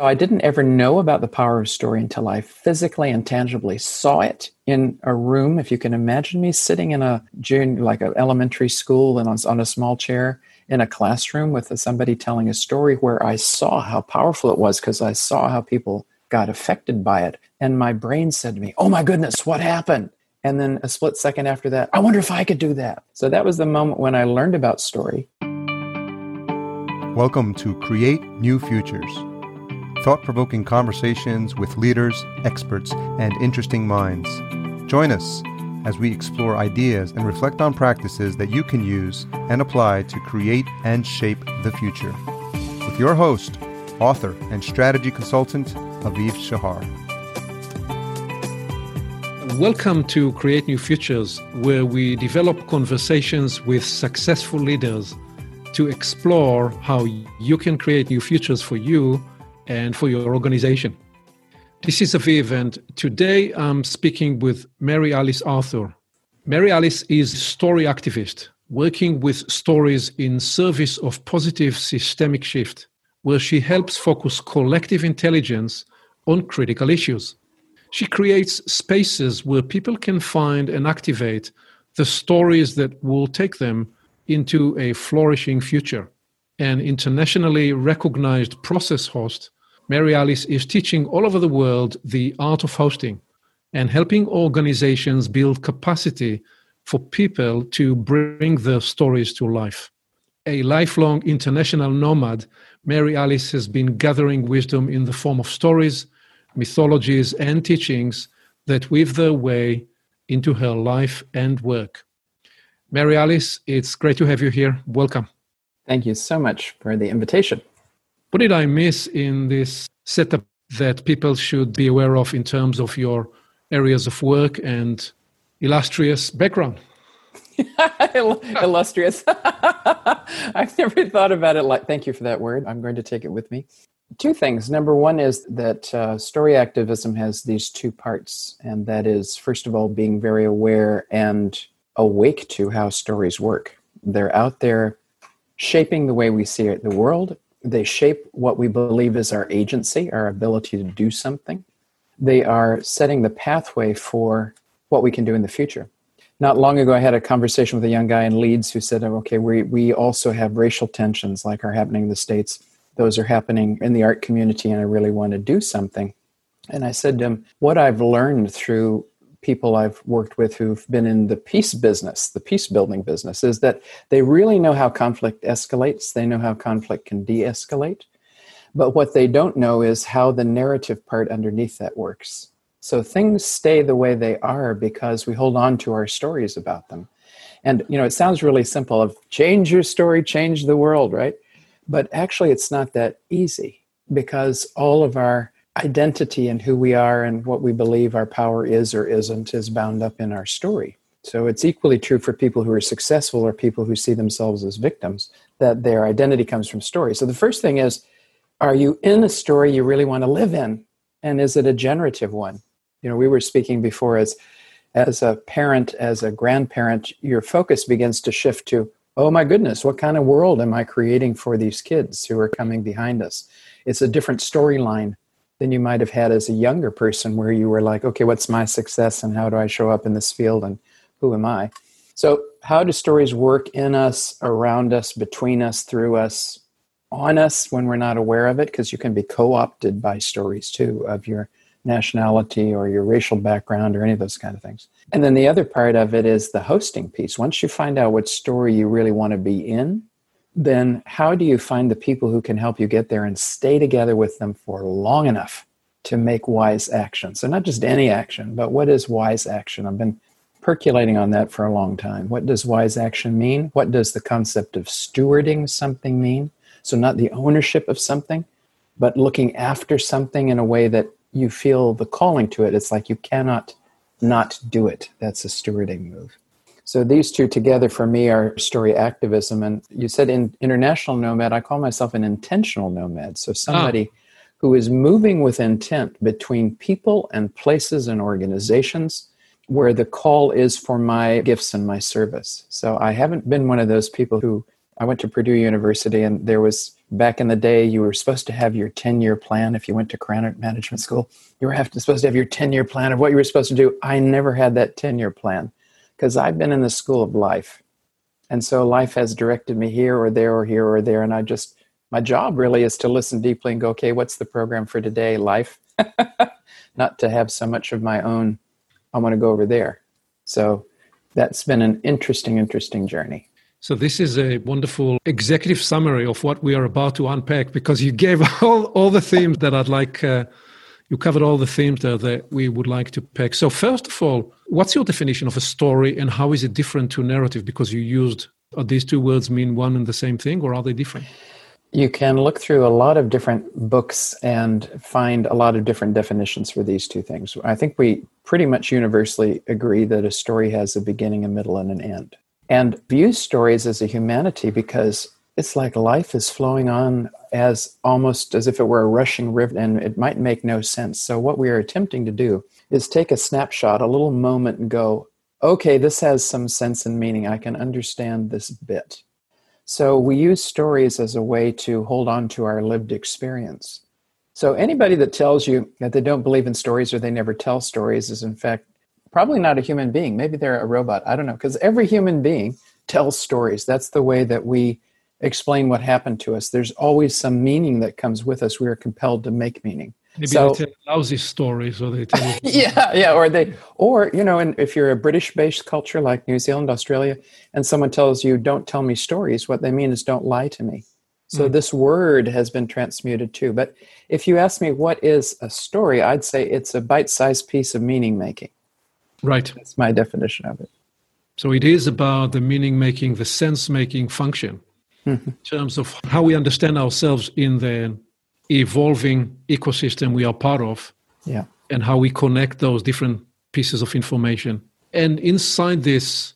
I didn't ever know about the power of story until I physically and tangibly saw it in a room. If you can imagine me sitting in a junior, like an elementary school and on, on a small chair in a classroom with somebody telling a story where I saw how powerful it was because I saw how people got affected by it. And my brain said to me, Oh my goodness, what happened? And then a split second after that, I wonder if I could do that. So that was the moment when I learned about story. Welcome to Create New Futures thought provoking conversations with leaders, experts, and interesting minds. Join us as we explore ideas and reflect on practices that you can use and apply to create and shape the future. With your host, author, and strategy consultant, Aviv Shahar. Welcome to Create New Futures, where we develop conversations with successful leaders to explore how you can create new futures for you and for your organization. This is Aviv, and today I'm speaking with Mary Alice Arthur. Mary Alice is a story activist working with stories in service of positive systemic shift, where she helps focus collective intelligence on critical issues. She creates spaces where people can find and activate the stories that will take them into a flourishing future. An internationally recognized process host, Mary Alice is teaching all over the world the art of hosting and helping organizations build capacity for people to bring their stories to life. A lifelong international nomad, Mary Alice has been gathering wisdom in the form of stories, mythologies, and teachings that weave their way into her life and work. Mary Alice, it's great to have you here. Welcome. Thank you so much for the invitation. What did I miss in this setup that people should be aware of in terms of your areas of work and illustrious background? illustrious. I've never thought about it like, thank you for that word. I'm going to take it with me. Two things. Number one is that uh, story activism has these two parts, and that is, first of all, being very aware and awake to how stories work. They're out there shaping the way we see it, the world they shape what we believe is our agency, our ability to do something. They are setting the pathway for what we can do in the future. Not long ago, I had a conversation with a young guy in Leeds who said, oh, okay, we, we also have racial tensions like are happening in the States. Those are happening in the art community, and I really want to do something. And I said to him, What I've learned through people I've worked with who've been in the peace business, the peace building business, is that they really know how conflict escalates. They know how conflict can de escalate. But what they don't know is how the narrative part underneath that works. So things stay the way they are because we hold on to our stories about them. And, you know, it sounds really simple of change your story, change the world, right? But actually, it's not that easy because all of our identity and who we are and what we believe our power is or isn't is bound up in our story. So it's equally true for people who are successful or people who see themselves as victims that their identity comes from story. So the first thing is are you in a story you really want to live in? And is it a generative one? You know, we were speaking before as as a parent, as a grandparent, your focus begins to shift to, oh my goodness, what kind of world am I creating for these kids who are coming behind us? It's a different storyline than you might have had as a younger person where you were like okay what's my success and how do i show up in this field and who am i? So how do stories work in us around us between us through us on us when we're not aware of it? Because you can be co-opted by stories too of your nationality or your racial background or any of those kind of things. And then the other part of it is the hosting piece. Once you find out what story you really want to be in then how do you find the people who can help you get there and stay together with them for long enough to make wise action? So, not just any action, but what is wise action? I've been percolating on that for a long time. What does wise action mean? What does the concept of stewarding something mean? So, not the ownership of something, but looking after something in a way that you feel the calling to it. It's like you cannot not do it. That's a stewarding move. So these two together for me are story activism. And you said in international nomad, I call myself an intentional nomad. So ah. somebody oh. who is moving with intent between people and places and organizations where the call is for my gifts and my service. So I haven't been one of those people who I went to Purdue University and there was back in the day, you were supposed to have your 10 year plan if you went to Krannert Management School. You were have to, supposed to have your 10 year plan of what you were supposed to do. I never had that 10 year plan because I've been in the school of life. And so life has directed me here or there or here or there. And I just, my job really is to listen deeply and go, okay, what's the program for today, life? Not to have so much of my own, I want to go over there. So that's been an interesting, interesting journey. So this is a wonderful executive summary of what we are about to unpack because you gave all, all the themes that I'd like, uh, you covered all the themes there that we would like to pick. So first of all, what's your definition of a story and how is it different to narrative? Because you used, are these two words mean one and the same thing or are they different? You can look through a lot of different books and find a lot of different definitions for these two things. I think we pretty much universally agree that a story has a beginning, a middle, and an end. And view stories as a humanity because it's like life is flowing on as almost as if it were a rushing river and it might make no sense. So, what we are attempting to do is take a snapshot, a little moment, and go, okay, this has some sense and meaning. I can understand this bit. So we use stories as a way to hold on to our lived experience. So anybody that tells you that they don't believe in stories or they never tell stories is in fact probably not a human being. Maybe they're a robot. I don't know. Because every human being tells stories. That's the way that we explain what happened to us. There's always some meaning that comes with us. We are compelled to make meaning. Maybe so, they tell lousy stories, or they tell. yeah, yeah, or they, or you know, and if you're a British-based culture like New Zealand, Australia, and someone tells you, "Don't tell me stories," what they mean is, "Don't lie to me." So mm. this word has been transmuted too. But if you ask me what is a story, I'd say it's a bite-sized piece of meaning making. Right. That's my definition of it. So it is about the meaning making, the sense making function mm-hmm. in terms of how we understand ourselves in the evolving ecosystem we are part of yeah. and how we connect those different pieces of information. And inside this,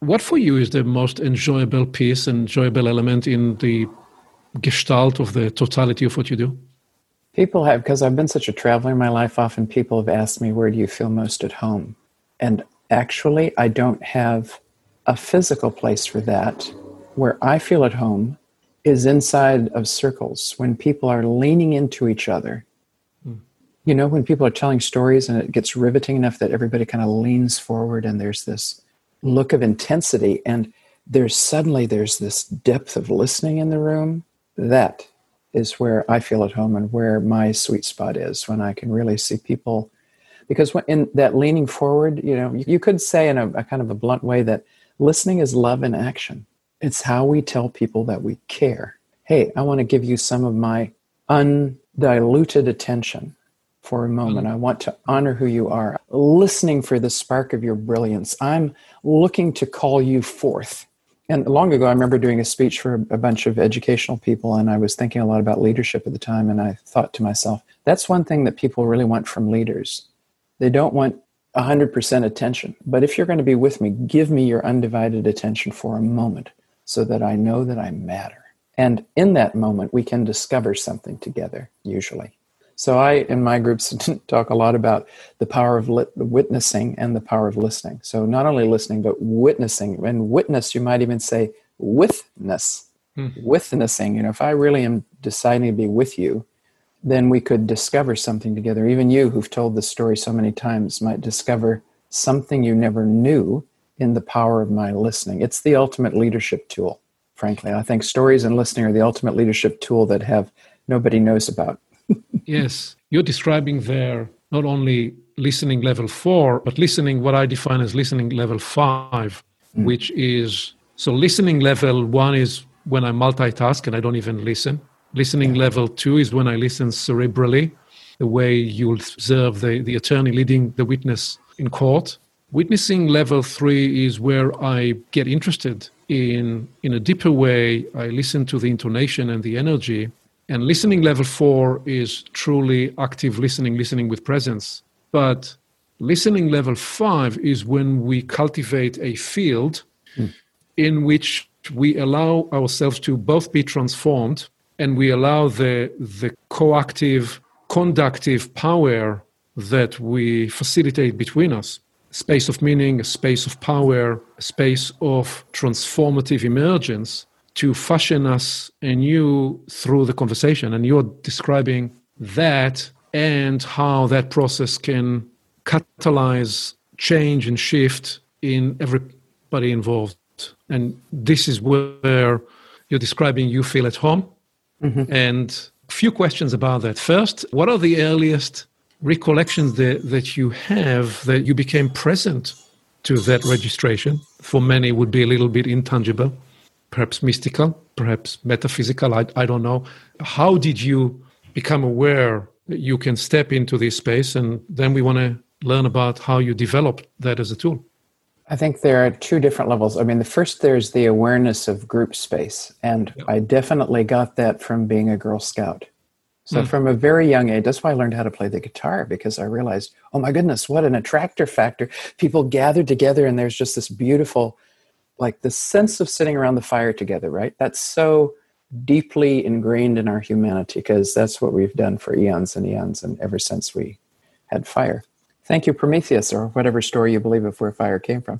what for you is the most enjoyable piece, enjoyable element in the gestalt of the totality of what you do? People have, because I've been such a traveler in my life, often people have asked me, where do you feel most at home? And actually, I don't have a physical place for that. Where I feel at home is inside of circles when people are leaning into each other. Mm. You know, when people are telling stories and it gets riveting enough that everybody kind of leans forward and there's this look of intensity and there's suddenly there's this depth of listening in the room that is where i feel at home and where my sweet spot is when i can really see people because in that leaning forward you know you could say in a, a kind of a blunt way that listening is love in action it's how we tell people that we care. Hey, I want to give you some of my undiluted attention for a moment. Mm-hmm. I want to honor who you are, listening for the spark of your brilliance. I'm looking to call you forth. And long ago, I remember doing a speech for a bunch of educational people, and I was thinking a lot about leadership at the time. And I thought to myself, that's one thing that people really want from leaders. They don't want 100% attention. But if you're going to be with me, give me your undivided attention for a moment so that I know that I matter. And in that moment, we can discover something together, usually. So, I, in my groups, talk a lot about the power of lit- witnessing and the power of listening. So, not only listening, but witnessing. And witness, you might even say withness. Hmm. Witnessing. You know, if I really am deciding to be with you, then we could discover something together. Even you, who've told this story so many times, might discover something you never knew in the power of my listening. It's the ultimate leadership tool, frankly. I think stories and listening are the ultimate leadership tool that have nobody knows about. yes, you're describing there not only listening level four, but listening what I define as listening level five, mm. which is so listening level one is when I multitask and I don't even listen. Listening yeah. level two is when I listen cerebrally, the way you observe the, the attorney leading the witness in court. Witnessing level three is where I get interested in in a deeper way. I listen to the intonation and the energy. And listening level four is truly active listening, listening with presence. But listening level five is when we cultivate a field mm. in which we allow ourselves to both be transformed and we allow the the coactive, conductive power that we facilitate between us space of meaning, a space of power, a space of transformative emergence to fashion us anew through the conversation. And you're describing that and how that process can catalyze change and shift in everybody involved. And this is where you're describing you feel at home. Mm-hmm. And a few questions about that. First, what are the earliest recollections that, that you have that you became present to that registration? For many, would be a little bit intangible, perhaps mystical, perhaps metaphysical. I, I don't know. How did you become aware that you can step into this space? And then we want to learn about how you develop that as a tool. I think there are two different levels. I mean, the first there's the awareness of group space, and yep. I definitely got that from being a Girl Scout. So mm. from a very young age, that's why I learned how to play the guitar because I realized, oh my goodness, what an attractor factor! People gathered together, and there's just this beautiful, like the sense of sitting around the fire together. Right? That's so deeply ingrained in our humanity because that's what we've done for eons and eons, and ever since we had fire. Thank you, Prometheus, or whatever story you believe of where fire came from.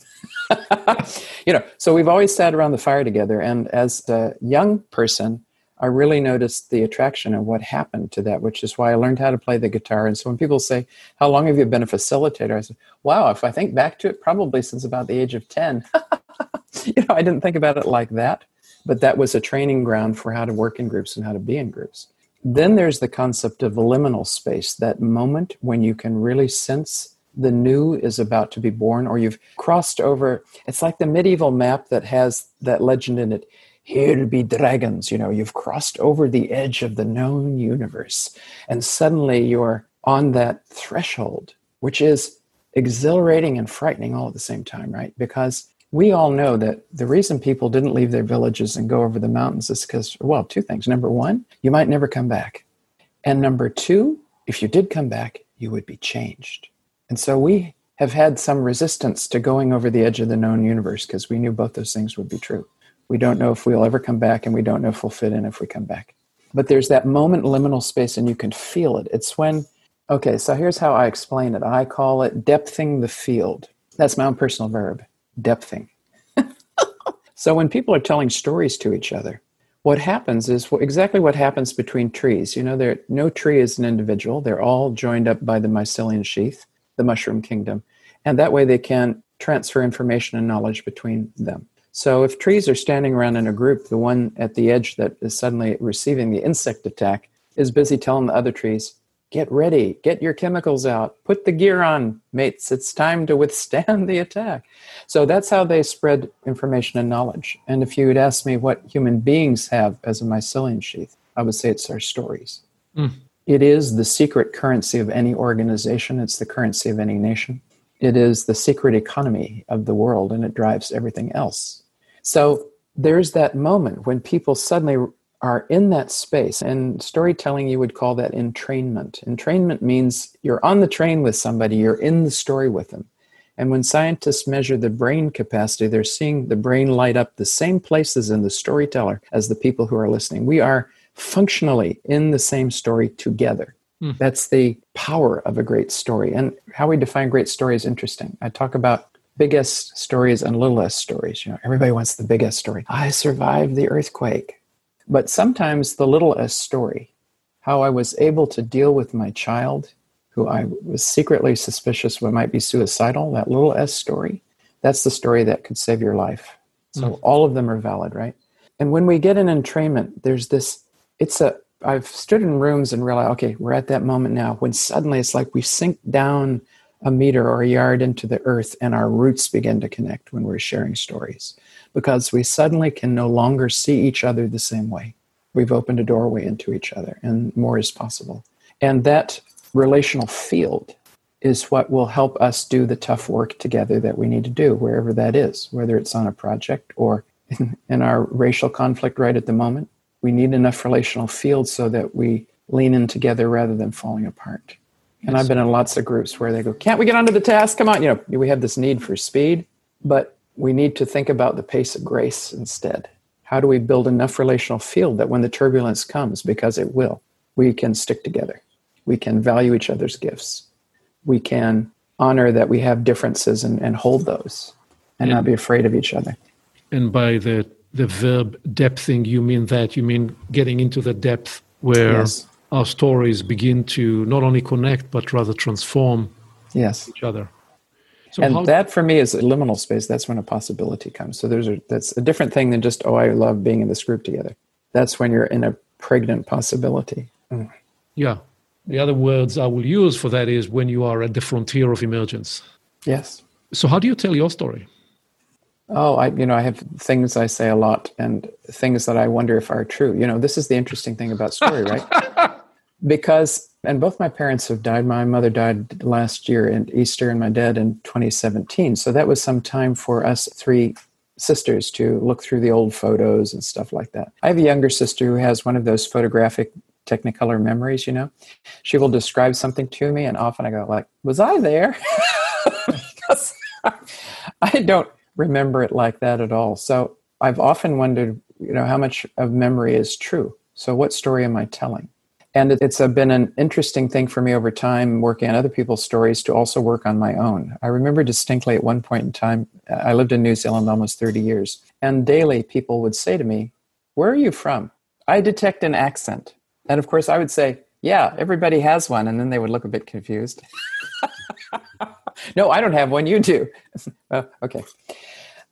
you know, so we've always sat around the fire together. And as a young person, I really noticed the attraction of what happened to that, which is why I learned how to play the guitar. And so when people say, How long have you been a facilitator? I said, Wow, if I think back to it, probably since about the age of 10. you know, I didn't think about it like that, but that was a training ground for how to work in groups and how to be in groups. Then there's the concept of liminal space, that moment when you can really sense the new is about to be born, or you've crossed over. It's like the medieval map that has that legend in it here be dragons. You know, you've crossed over the edge of the known universe, and suddenly you're on that threshold, which is exhilarating and frightening all at the same time, right? Because we all know that the reason people didn't leave their villages and go over the mountains is because, well, two things. Number one, you might never come back. And number two, if you did come back, you would be changed. And so we have had some resistance to going over the edge of the known universe because we knew both those things would be true. We don't know if we'll ever come back, and we don't know if we'll fit in if we come back. But there's that moment liminal space, and you can feel it. It's when, okay, so here's how I explain it I call it depthing the field. That's my own personal verb depthing. so when people are telling stories to each other, what happens is exactly what happens between trees. You know, there no tree is an individual. They're all joined up by the mycelium sheath, the mushroom kingdom, and that way they can transfer information and knowledge between them. So if trees are standing around in a group, the one at the edge that is suddenly receiving the insect attack is busy telling the other trees, Get ready, get your chemicals out, put the gear on, mates. It's time to withstand the attack. So that's how they spread information and knowledge. And if you would ask me what human beings have as a mycelium sheath, I would say it's our stories. Mm. It is the secret currency of any organization, it's the currency of any nation. It is the secret economy of the world, and it drives everything else. So there's that moment when people suddenly are in that space. And storytelling, you would call that entrainment. Entrainment means you're on the train with somebody, you're in the story with them. And when scientists measure the brain capacity, they're seeing the brain light up the same places in the storyteller as the people who are listening. We are functionally in the same story together. Mm. That's the power of a great story. And how we define great story is interesting. I talk about biggest stories and littlest stories. You know, everybody wants the biggest story. I survived the earthquake. But sometimes the little s story, how I was able to deal with my child who I was secretly suspicious what might be suicidal, that little s story, that's the story that could save your life. So mm. all of them are valid, right? And when we get in entrainment, there's this, it's a, I've stood in rooms and realized, okay, we're at that moment now when suddenly it's like we sink down a meter or a yard into the earth and our roots begin to connect when we're sharing stories because we suddenly can no longer see each other the same way. We've opened a doorway into each other, and more is possible. And that relational field is what will help us do the tough work together that we need to do, wherever that is, whether it's on a project or in, in our racial conflict right at the moment. We need enough relational field so that we lean in together rather than falling apart. And I've been in lots of groups where they go, Can't we get onto the task? Come on. You know, we have this need for speed, but we need to think about the pace of grace instead. How do we build enough relational field that when the turbulence comes, because it will, we can stick together? We can value each other's gifts. We can honor that we have differences and, and hold those and, and not be afraid of each other. And by the the verb depthing, you mean that? You mean getting into the depth where yes. Our stories begin to not only connect but rather transform yes. each other. So and how, that for me is a liminal space. That's when a possibility comes. So there's a, that's a different thing than just oh I love being in this group together. That's when you're in a pregnant possibility. Mm. Yeah. The other words I will use for that is when you are at the frontier of emergence. Yes. So how do you tell your story? Oh, I you know I have things I say a lot and things that I wonder if are true. You know, this is the interesting thing about story, right? because and both my parents have died. My mother died last year in Easter, and my dad in 2017. So that was some time for us three sisters to look through the old photos and stuff like that. I have a younger sister who has one of those photographic technicolor memories. You know, she will describe something to me, and often I go like, "Was I there?" because I don't remember it like that at all. So I've often wondered, you know, how much of memory is true. So what story am I telling? And it's been an interesting thing for me over time working on other people's stories to also work on my own. I remember distinctly at one point in time, uh, I lived in New Zealand almost 30 years, and daily people would say to me, Where are you from? I detect an accent. And of course, I would say, Yeah, everybody has one. And then they would look a bit confused. no, I don't have one. You do. oh, okay.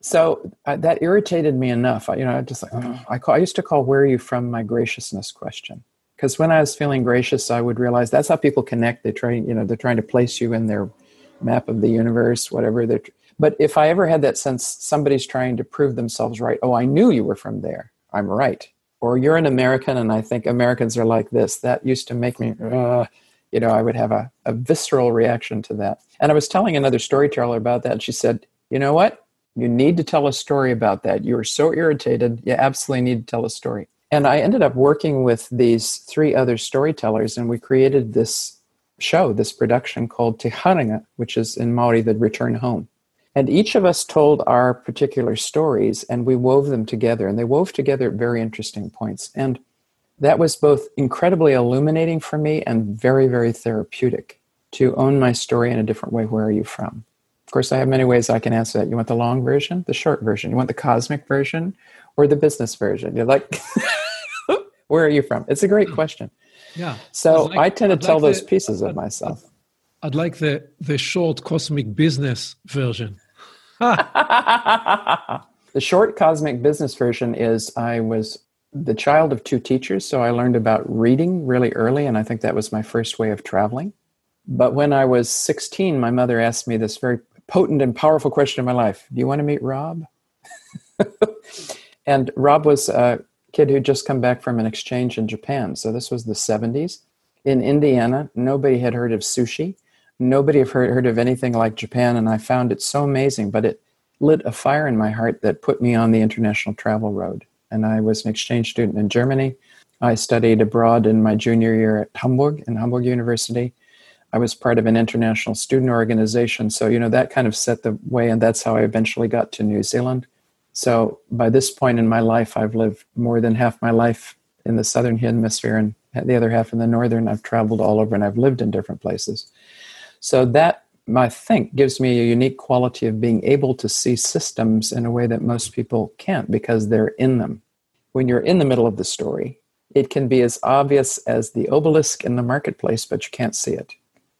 So uh, that irritated me enough. I, you know, I just like, oh, I, call, I used to call "Where are you from?" my graciousness question because when I was feeling gracious, I would realize that's how people connect. They try, you know, they're trying to place you in their map of the universe, whatever. They're, but if I ever had that sense, somebody's trying to prove themselves right. Oh, I knew you were from there. I'm right. Or you're an American, and I think Americans are like this. That used to make me, uh, you know, I would have a, a visceral reaction to that. And I was telling another storyteller about that, and she said, "You know what? You need to tell a story about that. You are so irritated. You absolutely need to tell a story." And I ended up working with these three other storytellers, and we created this show, this production called Te Haringa, which is in Maori, the return home. And each of us told our particular stories, and we wove them together, and they wove together at very interesting points. And that was both incredibly illuminating for me and very, very therapeutic to own my story in a different way. Where are you from? Of course, I have many ways I can answer that. You want the long version, the short version? You want the cosmic version, or the business version? You're like, where are you from? It's a great question. Yeah. So like, I tend to I'd tell like those the, pieces of myself. I'd, I'd like the the short cosmic business version. the short cosmic business version is I was the child of two teachers, so I learned about reading really early, and I think that was my first way of traveling. But when I was 16, my mother asked me this very potent and powerful question in my life Do you want to meet Rob? And Rob was a kid who'd just come back from an exchange in Japan. So this was the 70s. In Indiana, nobody had heard of sushi. Nobody had heard, heard of anything like Japan. And I found it so amazing, but it lit a fire in my heart that put me on the international travel road. And I was an exchange student in Germany. I studied abroad in my junior year at Hamburg, in Hamburg University. I was part of an international student organization. So, you know, that kind of set the way, and that's how I eventually got to New Zealand. So by this point in my life, I've lived more than half my life in the southern hemisphere and the other half in the northern. I've traveled all over and I've lived in different places. So that I think gives me a unique quality of being able to see systems in a way that most people can't because they're in them. When you're in the middle of the story, it can be as obvious as the obelisk in the marketplace, but you can't see it.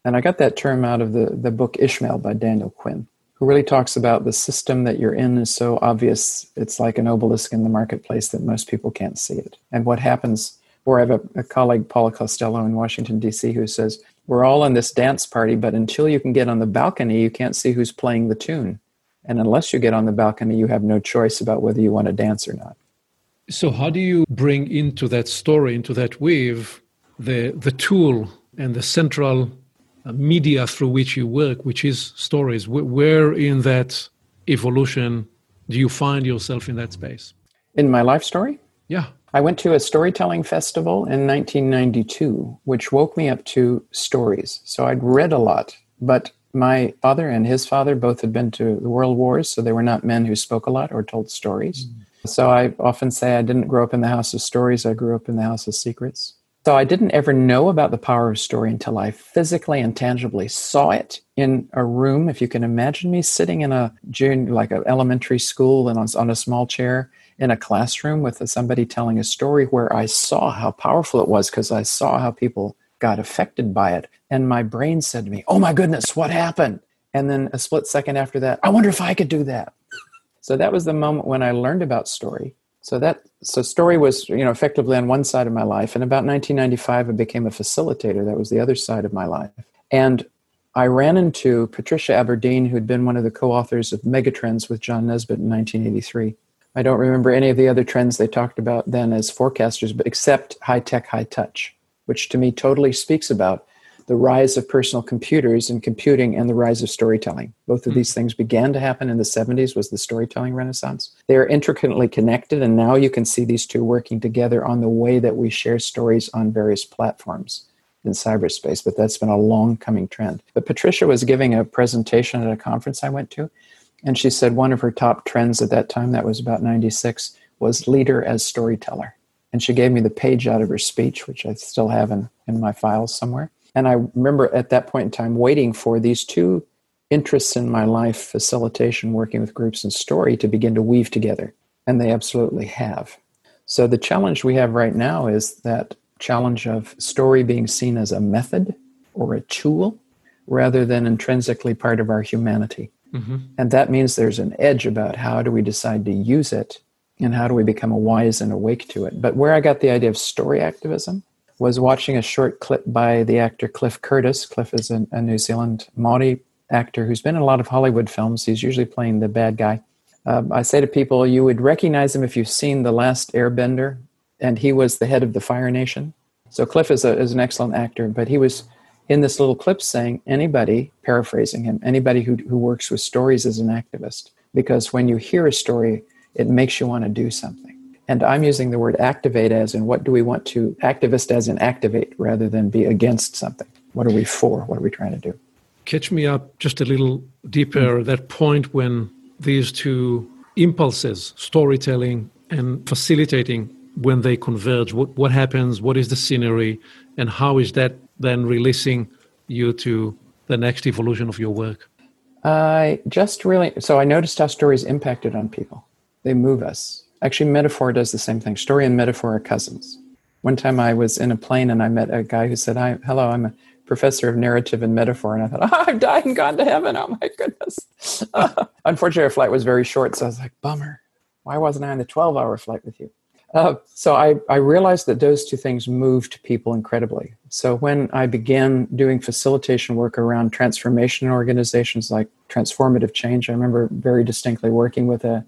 And I got that term out of the, the book Ishmael by Daniel Quinn who really talks about the system that you're in is so obvious. It's like an obelisk in the marketplace that most people can't see it. And what happens, or I have a, a colleague, Paula Costello in Washington, D.C., who says, We're all in this dance party, but until you can get on the balcony, you can't see who's playing the tune. And unless you get on the balcony, you have no choice about whether you want to dance or not. So, how do you bring into that story, into that weave, the, the tool and the central uh, media through which you work, which is stories. Where in that evolution do you find yourself in that space? In my life story? Yeah. I went to a storytelling festival in 1992, which woke me up to stories. So I'd read a lot, but my father and his father both had been to the world wars, so they were not men who spoke a lot or told stories. Mm. So I often say I didn't grow up in the house of stories, I grew up in the house of secrets. So I didn't ever know about the power of story until I physically and tangibly saw it in a room. If you can imagine me sitting in a June, like an elementary school and on, on a small chair in a classroom with somebody telling a story where I saw how powerful it was because I saw how people got affected by it. And my brain said to me, Oh my goodness, what happened? And then a split second after that, I wonder if I could do that. So that was the moment when I learned about story. So that so story was you know effectively on one side of my life. And about 1995, I became a facilitator. That was the other side of my life. And I ran into Patricia Aburdene, who'd been one of the co-authors of Megatrends with John Naisbitt in 1983. I don't remember any of the other trends they talked about then as forecasters, but except high tech, high touch, which to me totally speaks about the rise of personal computers and computing and the rise of storytelling. Both of mm. these things began to happen in the 70s was the storytelling renaissance. They are intricately connected and now you can see these two working together on the way that we share stories on various platforms in cyberspace, but that's been a long coming trend. But Patricia was giving a presentation at a conference I went to and she said one of her top trends at that time that was about 96 was leader as storyteller. And she gave me the page out of her speech, which I still have in, in my files somewhere. And I remember at that point in time waiting for these two interests in my life facilitation, working with groups, and story to begin to weave together. And they absolutely have. So the challenge we have right now is that challenge of story being seen as a method or a tool rather than intrinsically part of our humanity. Mm-hmm. And that means there's an edge about how do we decide to use it and how do we become wise and awake to it. But where I got the idea of story activism was watching a short clip by the actor Cliff Curtis. Cliff is a, a New Zealand Maori actor who's been in a lot of Hollywood films. He's usually playing the bad guy. Um, I say to people, you would recognize him if you've seen The Last Airbender, and he was the head of the Fire Nation. So Cliff is, a, is an excellent actor, but he was in this little clip saying, anybody, paraphrasing him, anybody who, who works with stories is an activist. Because when you hear a story, it makes you want to do something. And I'm using the word activate as in what do we want to activist as in activate rather than be against something. What are we for? What are we trying to do? Catch me up just a little deeper mm-hmm. that point when these two impulses, storytelling and facilitating, when they converge, what, what happens? What is the scenery? And how is that then releasing you to the next evolution of your work? I just really, so I noticed how stories impacted on people. They move us Actually, metaphor does the same thing. Story and metaphor are cousins. One time I was in a plane and I met a guy who said, Hi, Hello, I'm a professor of narrative and metaphor. And I thought, oh, I've died and gone to heaven. Oh my goodness. Unfortunately, our flight was very short. So I was like, Bummer. Why wasn't I on the 12 hour flight with you? Uh, so I, I realized that those two things moved people incredibly. So when I began doing facilitation work around transformation in organizations like transformative change, I remember very distinctly working with a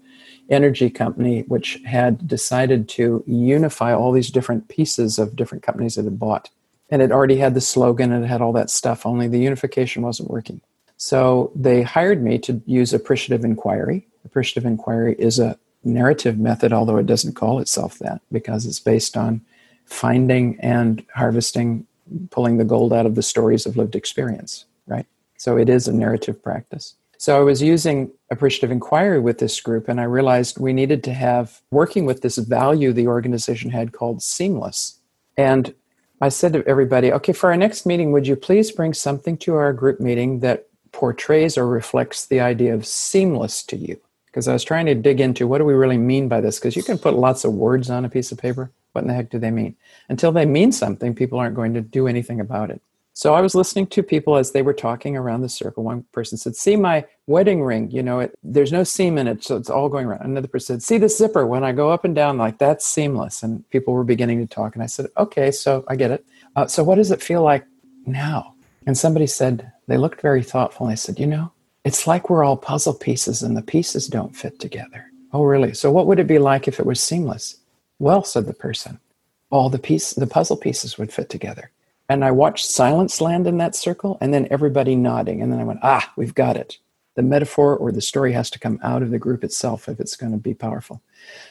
energy company which had decided to unify all these different pieces of different companies that had bought. And it already had the slogan and it had all that stuff, only the unification wasn't working. So they hired me to use appreciative inquiry. Appreciative inquiry is a narrative method, although it doesn't call itself that because it's based on finding and harvesting, pulling the gold out of the stories of lived experience, right? So it is a narrative practice. So I was using appreciative inquiry with this group, and I realized we needed to have working with this value the organization had called seamless. And I said to everybody, okay, for our next meeting, would you please bring something to our group meeting that portrays or reflects the idea of seamless to you? Because I was trying to dig into what do we really mean by this? Because you can put lots of words on a piece of paper. What in the heck do they mean? Until they mean something, people aren't going to do anything about it. So I was listening to people as they were talking around the circle. One person said, "See my wedding ring? You know, it, there's no seam in it, so it's all going around." Another person said, "See the zipper? When I go up and down, like that's seamless." And people were beginning to talk, and I said, "Okay, so I get it. Uh, so what does it feel like now?" And somebody said they looked very thoughtful. And I said, "You know, it's like we're all puzzle pieces, and the pieces don't fit together." Oh, really? So what would it be like if it was seamless? Well, said the person, all the piece, the puzzle pieces would fit together. And I watched silence land in that circle and then everybody nodding. And then I went, ah, we've got it. The metaphor or the story has to come out of the group itself if it's going to be powerful.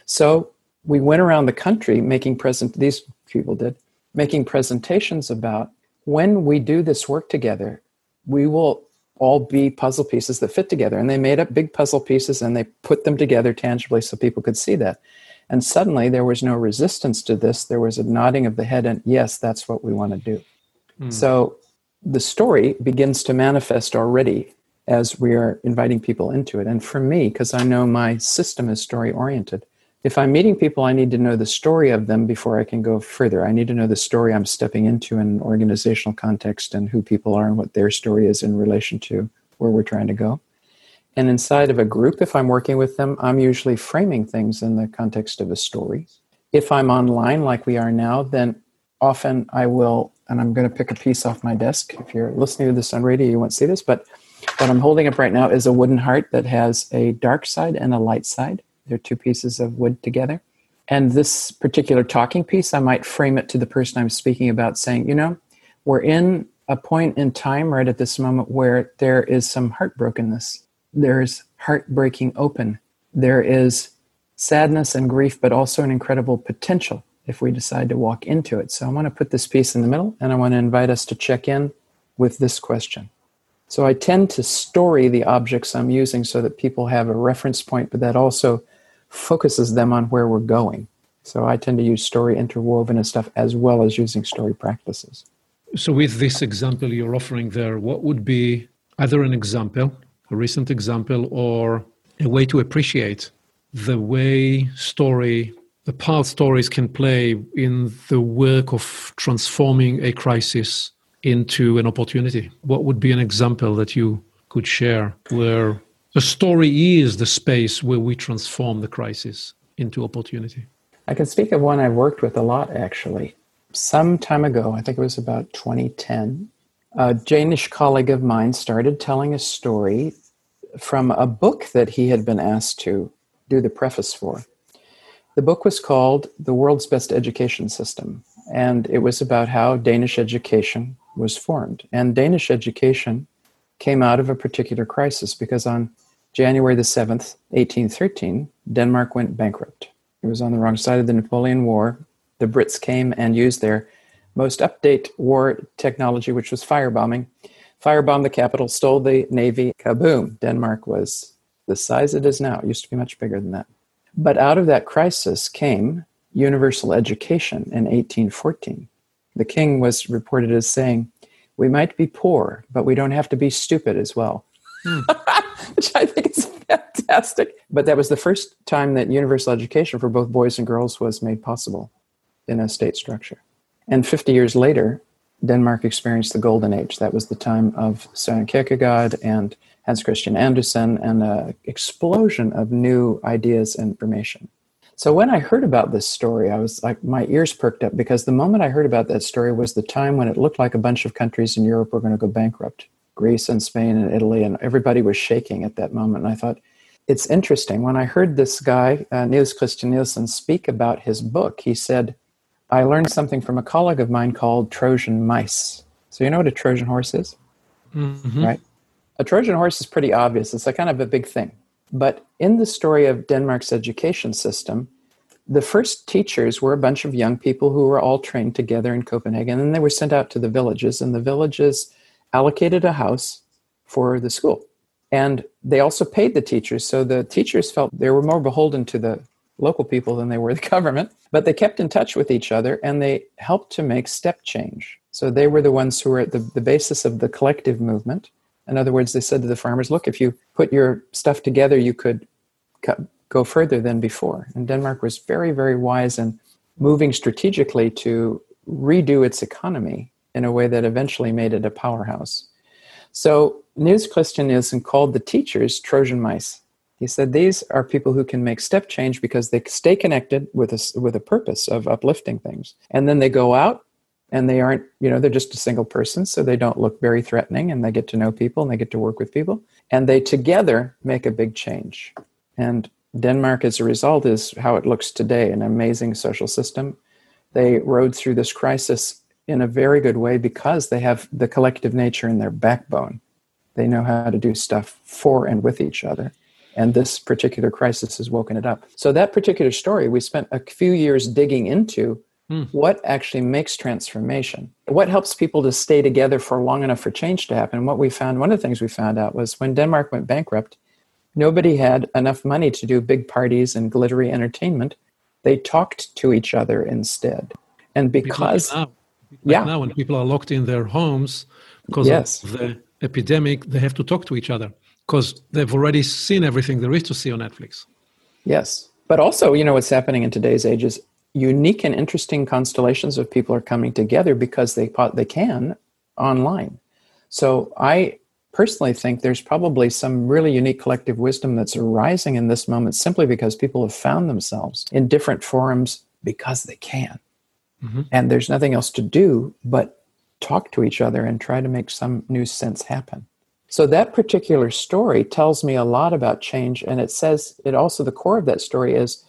So we went around the country making present, these people did, making presentations about when we do this work together, we will all be puzzle pieces that fit together. And they made up big puzzle pieces and they put them together tangibly so people could see that. And suddenly there was no resistance to this. There was a nodding of the head, and yes, that's what we want to do. Mm. So the story begins to manifest already as we are inviting people into it. And for me, because I know my system is story oriented, If I'm meeting people, I need to know the story of them before I can go further. I need to know the story I'm stepping into in an organizational context and who people are and what their story is in relation to where we're trying to go. And inside of a group, if I'm working with them, I'm usually framing things in the context of a story. If I'm online like we are now, then often I will, and I'm going to pick a piece off my desk. If you're listening to this on radio, you won't see this, but what I'm holding up right now is a wooden heart that has a dark side and a light side. They're two pieces of wood together. And this particular talking piece, I might frame it to the person I'm speaking about, saying, you know, we're in a point in time right at this moment where there is some heartbrokenness. There's heartbreaking open. There is sadness and grief, but also an incredible potential if we decide to walk into it. So I want to put this piece in the middle and I want to invite us to check in with this question. So I tend to story the objects I'm using so that people have a reference point, but that also focuses them on where we're going. So I tend to use story interwoven and stuff as well as using story practices. So, with this example you're offering there, what would be either an example, a recent example, or a way to appreciate the way story, the part stories can play in the work of transforming a crisis into an opportunity? What would be an example that you could share where the story is the space where we transform the crisis into opportunity? I can speak of one I've worked with a lot actually. Some time ago, I think it was about 2010, a Danish colleague of mine started telling a story from a book that he had been asked to do the preface for. The book was called The World's Best Education System, and it was about how Danish education was formed. And Danish education came out of a particular crisis because on January the 7th, 1813, Denmark went bankrupt. It was on the wrong side of the Napoleon War. The Brits came and used their most update war technology, which was firebombing, firebombed the capital, stole the navy, kaboom. Denmark was the size it is now. It used to be much bigger than that. But out of that crisis came universal education in 1814. The king was reported as saying, We might be poor, but we don't have to be stupid as well. Hmm. Which I think is fantastic. But that was the first time that universal education for both boys and girls was made possible in a state structure. And 50 years later, Denmark experienced the golden age. That was the time of Søren Kierkegaard and Hans Christian Andersen and an explosion of new ideas and information. So when I heard about this story, I was like, my ears perked up because the moment I heard about that story was the time when it looked like a bunch of countries in Europe were going to go bankrupt Greece and Spain and Italy, and everybody was shaking at that moment. And I thought, it's interesting. When I heard this guy, uh, Niels Christian Nielsen, speak about his book, he said, I learned something from a colleague of mine called Trojan mice. So you know what a Trojan horse is? Mm-hmm. Right? A Trojan horse is pretty obvious. It's a kind of a big thing. But in the story of Denmark's education system, the first teachers were a bunch of young people who were all trained together in Copenhagen, and they were sent out to the villages, and the villages allocated a house for the school. And they also paid the teachers, so the teachers felt they were more beholden to the local people than they were the government, but they kept in touch with each other and they helped to make step change. So they were the ones who were at the, the basis of the collective movement. In other words, they said to the farmers, look, if you put your stuff together, you could go further than before. And Denmark was very, very wise in moving strategically to redo its economy in a way that eventually made it a powerhouse. So Niels Christian Nielsen called the teachers Trojan mice. He said these are people who can make step change because they stay connected with a, with a purpose of uplifting things. And then they go out and they aren't, you know, they're just a single person, so they don't look very threatening and they get to know people and they get to work with people. And they together make a big change. And Denmark, as a result, is how it looks today an amazing social system. They rode through this crisis in a very good way because they have the collective nature in their backbone. They know how to do stuff for and with each other. And this particular crisis has woken it up. So, that particular story, we spent a few years digging into Hmm. What actually makes transformation? What helps people to stay together for long enough for change to happen? And what we found, one of the things we found out was when Denmark went bankrupt, nobody had enough money to do big parties and glittery entertainment. They talked to each other instead. And because. Like now, yeah. now when people are locked in their homes because yes. of the epidemic, they have to talk to each other because they've already seen everything there is to see on Netflix. Yes But also, you know, what's happening in today's age is unique and interesting constellations of people are coming together because they they can online. So I personally think there's probably some really unique collective wisdom that's arising in this moment simply because people have found themselves in different forums because they can. Mm-hmm. And there's nothing else to do but talk to each other and try to make some new sense happen. So that particular story tells me a lot about change. And it says, it also, the core of that story is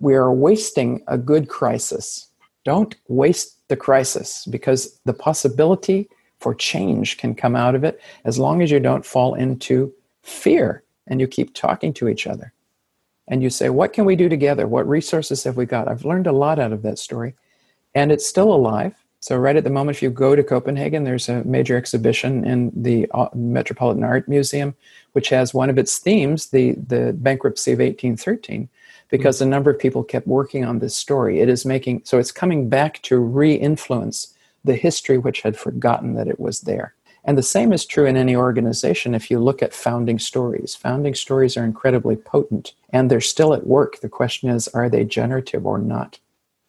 we are wasting a good crisis. Don't waste the crisis because the possibility for change can come out of it as long as you don't fall into fear and you keep talking to each other. And you say, What can we do together? What resources have we got? I've learned a lot out of that story. And it's still alive. So, right at the moment, if you go to Copenhagen, there's a major exhibition in the uh, Metropolitan Art Museum, which has one of its themes, the, the bankruptcy of 1813 because mm-hmm. a number of people kept working on this story. It is making so it's coming back to re-influence the history which had forgotten that it was there. And the same is true in any organization if you look at founding stories. Founding stories are incredibly potent and they're still at work. The question is, are they generative or not?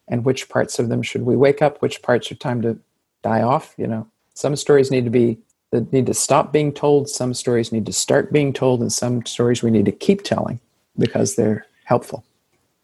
And which parts of them should we wake up? Which parts are time to die off? You know, some stories need to be that need to stop being told, some stories need to start being told, and some stories we need to keep telling because they're helpful.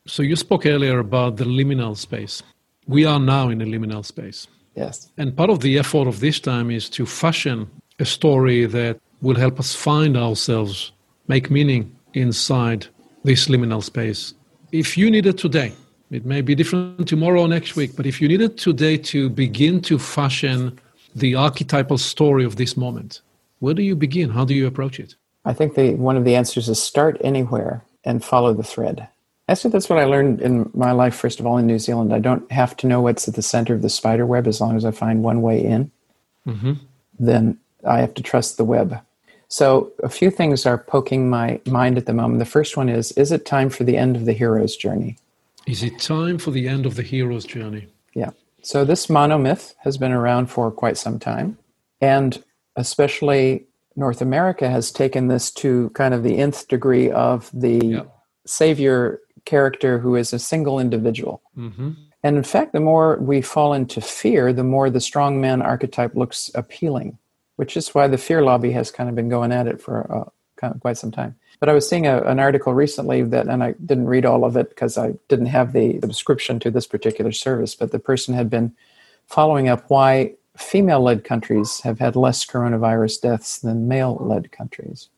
So you spoke earlier about the liminal space. We are now in a liminal space. Yes. And part of the effort of this time is to fashion a story that will help us find ourselves, make meaning inside this liminal space. If you need it today, it may be different tomorrow or next week, but if you need it today to begin to fashion the archetypal story of this moment, where do you begin? How do you approach it? I think the, one of the answers is start anywhere and follow the thread. Actually, that's what I learned in my life, first of all, in New Zealand. I don't have to know what's at the center of the spider web as long as I find one way in. Mm-hmm. Then I have to trust the web. So, a few things are poking my mind at the moment. The first one is Is it time for the end of the hero's journey? Is it time for the end of the hero's journey? Yeah. So, this monomyth has been around for quite some time. And especially North America has taken this to kind of the nth degree of the yeah. savior character who is a single individual. Mm-hmm. And in fact, the more we fall into fear, the more the strong man archetype looks appealing, which is why the fear lobby has kind of been going at it for uh, kind of quite some time. But I was seeing a, an article recently that, and I didn't read all of it because I didn't have the subscription to this particular service, but the person had been following up why female led countries have had less coronavirus deaths than male led countries.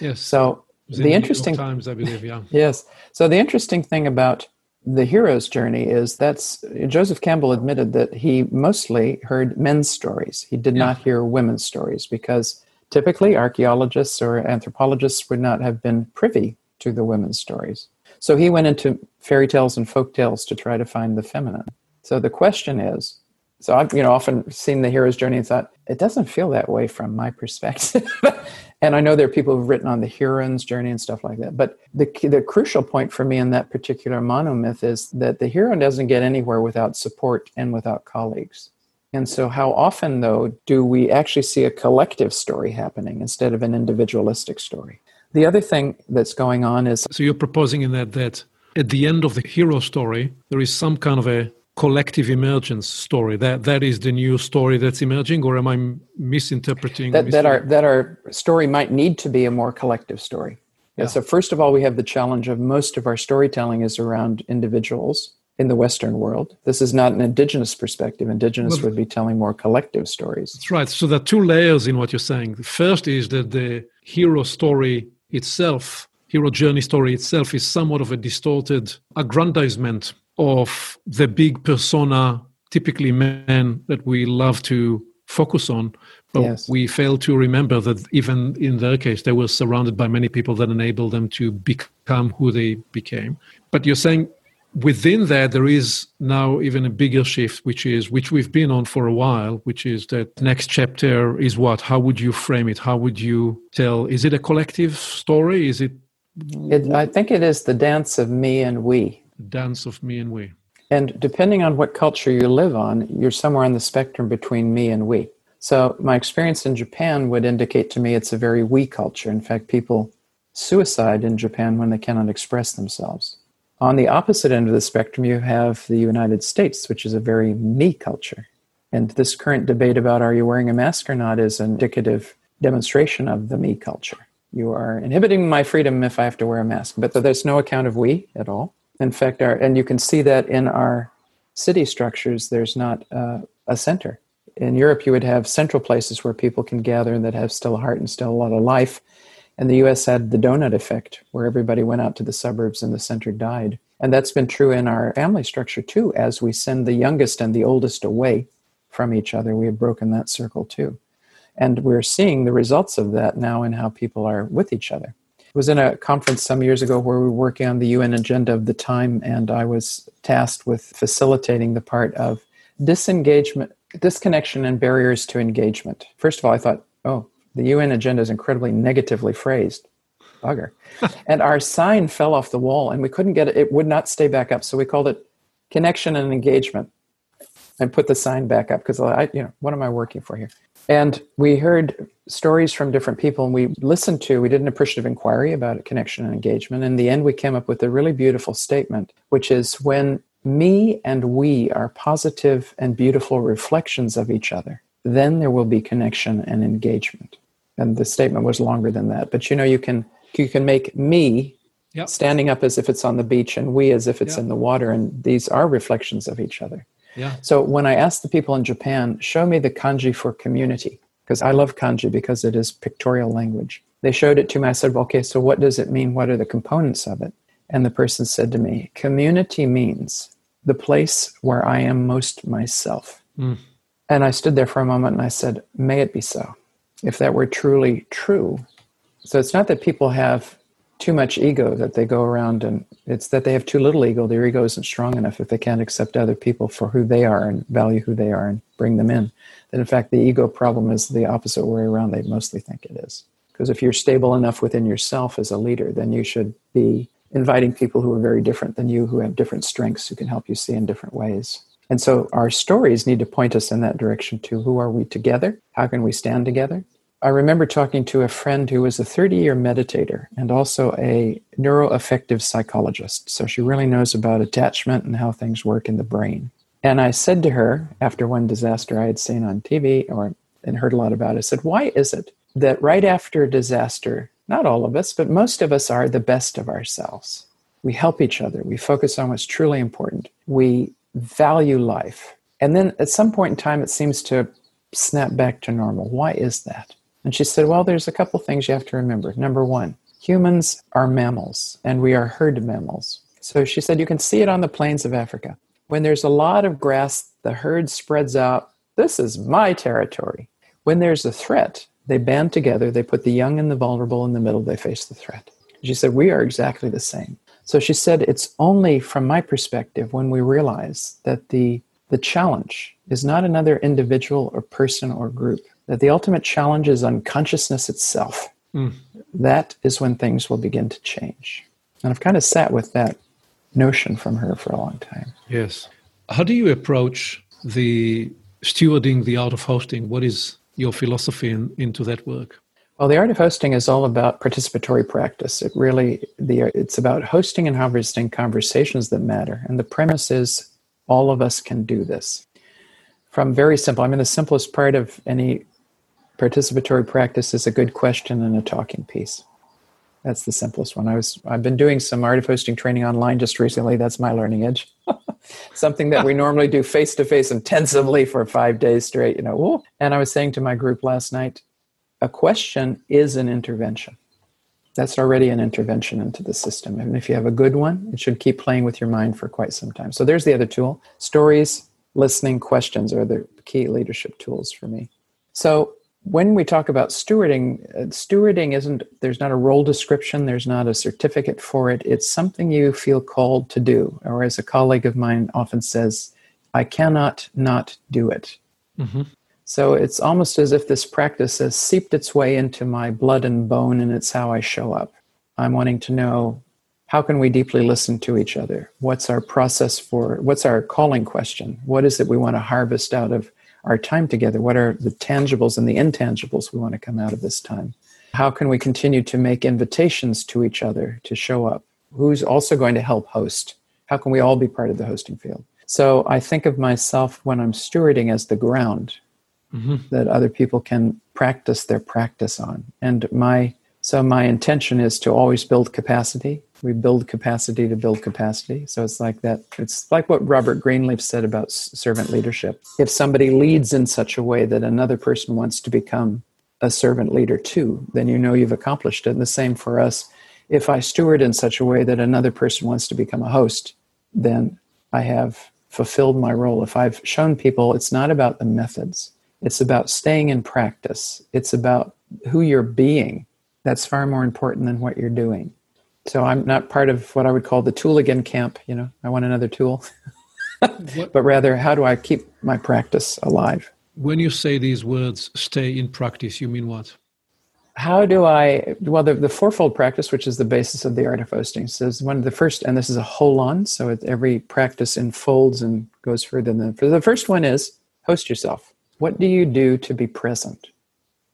Yes. So the interesting times, I believe, yeah. yes. So the interesting thing about the hero's journey is that's Joseph Campbell admitted that he mostly heard men's stories. He did yeah. not hear women's stories because typically archaeologists or anthropologists would not have been privy to the women's stories. So he went into fairy tales and folk tales to try to find the feminine. So the question is so I've you know often seen the hero's journey and thought it doesn't feel that way from my perspective. and I know there are people who've written on the heroine's journey and stuff like that. But the the crucial point for me in that particular monomyth is that the hero doesn't get anywhere without support and without colleagues. And so, how often though do we actually see a collective story happening instead of an individualistic story? The other thing that's going on is so you're proposing in that that at the end of the hero story there is some kind of a collective emergence story. That that is the new story that's emerging or am i misinterpreting that, that our that our story might need to be a more collective story. Yeah. so first of all we have the challenge of most of our storytelling is around individuals in the western world. This is not an indigenous perspective. Indigenous well, would be telling more collective stories. That's right. So there are two layers in what you're saying. The first is that the hero story itself hero journey story itself is somewhat of a distorted aggrandizement of the big persona, typically men that we love to focus on. But yes. we fail to remember that even in their case, they were surrounded by many people that enabled them to become who they became. But you're saying within that, there is now even a bigger shift, which is which we've been on for a while, which is that next chapter is what? How would you frame it? How would you tell? Is it a collective story? Is it? it I think it is the dance of me and we dance of me and we. And depending on what culture you live on, you're somewhere on the spectrum between me and we. So my experience in Japan would indicate to me it's a very we culture. In fact, people suicide in Japan when they cannot express themselves. On the opposite end of the spectrum, you have the United States, which is a very me culture. And this current debate about are you wearing a mask or not is an indicative demonstration of the me culture. You are inhibiting my freedom if I have to wear a mask, but there's no account of we at all. In fact, our, and you can see that in our city structures, there's not uh, a center. In Europe, you would have central places where people can gather that have still a heart and still a lot of life. And the US had the donut effect, where everybody went out to the suburbs and the center died. And that's been true in our family structure too. As we send the youngest and the oldest away from each other, we have broken that circle too. And we're seeing the results of that now in how people are with each other. Was in a conference some years ago where we were working on the UN agenda of the time, and I was tasked with facilitating the part of disengagement, disconnection, and barriers to engagement. First of all, I thought, oh, the UN agenda is incredibly negatively phrased. Bugger. and our sign fell off the wall and we couldn't get it, it would not stay back up. So we called it connection and engagement and put the sign back up because I, you know, what am I working for here? And we heard stories from different people and we listened to, we did an appreciative inquiry about connection and engagement. In the end, we came up with a really beautiful statement, which is when me and we are positive and beautiful reflections of each other, then there will be connection and engagement. And the statement was longer than that. But you know, you can you can make me yep. standing up as if it's on the beach and we as if it's yep. in the water, and these are reflections of each other. Yeah. So when I asked the people in Japan, show me the kanji for community, because I love kanji because it is pictorial language. They showed it to me. I said, well, okay, so what does it mean? What are the components of it? And the person said to me, community means the place where I am most myself. Mm. And I stood there for a moment and I said, may it be so. If that were truly true. So it's not that people have too much ego that they go around and it's that they have too little ego. Their ego isn't strong enough if they can't accept other people for who they are and value who they are and bring them in. That in fact, the ego problem is the opposite way around. They mostly think it is. Because if you're stable enough within yourself as a leader, then you should be inviting people who are very different than you, who have different strengths, who can help you see in different ways. And so our stories need to point us in that direction too. Who are we together? How can we stand together? I remember talking to a friend who was a 30 year meditator and also a neuroaffective psychologist. So she really knows about attachment and how things work in the brain. And I said to her, after one disaster I had seen on TV or and heard a lot about, I said, Why is it that right after a disaster, not all of us, but most of us are the best of ourselves? We help each other. We focus on what's truly important. We value life. And then at some point in time, it seems to snap back to normal. Why is that? And she said, Well, there's a couple things you have to remember. Number one, humans are mammals, and we are herd mammals. So she said, You can see it on the plains of Africa. When there's a lot of grass, the herd spreads out. This is my territory. When there's a threat, they band together, they put the young and the vulnerable in the middle, they face the threat. She said, We are exactly the same. So she said, It's only from my perspective when we realize that the, the challenge is not another individual or person or group, that the ultimate challenge is unconsciousness itself. Mm. That is when things will begin to change. And I've kind of sat with that notion from her for a long time. Yes. How do you approach the stewarding the art of hosting? What is your philosophy in, into that work? Well, the art of hosting is all about participatory practice. It really the it's about hosting and harvesting conversations that matter. And the premise is all of us can do this. From very simple, I mean the simplest part of any participatory practice is a good question and a talking piece. That's the simplest one. I was I've been doing some art of hosting training online just recently. That's my learning edge. Something that we normally do face to face intensively for five days straight. You know, Ooh. and I was saying to my group last night, a question is an intervention. That's already an intervention into the system. And if you have a good one, it should keep playing with your mind for quite some time. So there's the other tool. Stories, listening, questions are the key leadership tools for me. So when we talk about stewarding, uh, stewarding isn't, there's not a role description, there's not a certificate for it. It's something you feel called to do. Or as a colleague of mine often says, I cannot not do it. Mm-hmm. So it's almost as if this practice has seeped its way into my blood and bone, and it's how I show up. I'm wanting to know how can we deeply listen to each other? What's our process for, what's our calling question? What is it we want to harvest out of our time together? What are the tangibles and the intangibles we want to come out of this time? How can we continue to make invitations to each other to show up? who's also going to help host? How can we all be part of the hosting field? So I think of myself when I'm stewarding as the ground mm-hmm. that other people can practice their practice on. And my so my intention is to always build capacity. We build capacity to build capacity. So it's like that. It's like what Robert Greenleaf said about servant leadership. If somebody leads in such a way that another person wants to become a servant leader too, then you know you've accomplished it. And the same for us. If I steward in such a way that another person wants to become a host, then I have fulfilled my role. If I've shown people it's not about the methods, it's about staying in practice, it's about who you're being. That's far more important than what you're doing. So I'm not part of what I would call the tool again camp. You know, I want another tool. but rather, how do I keep my practice alive? When you say these words, stay in practice, you mean what? How do I, well, the, the fourfold practice, which is the basis of the art of hosting, says one of the first, and this is a whole on, so it, every practice unfolds and goes further than, that. for the first one is host yourself. What do you do to be present?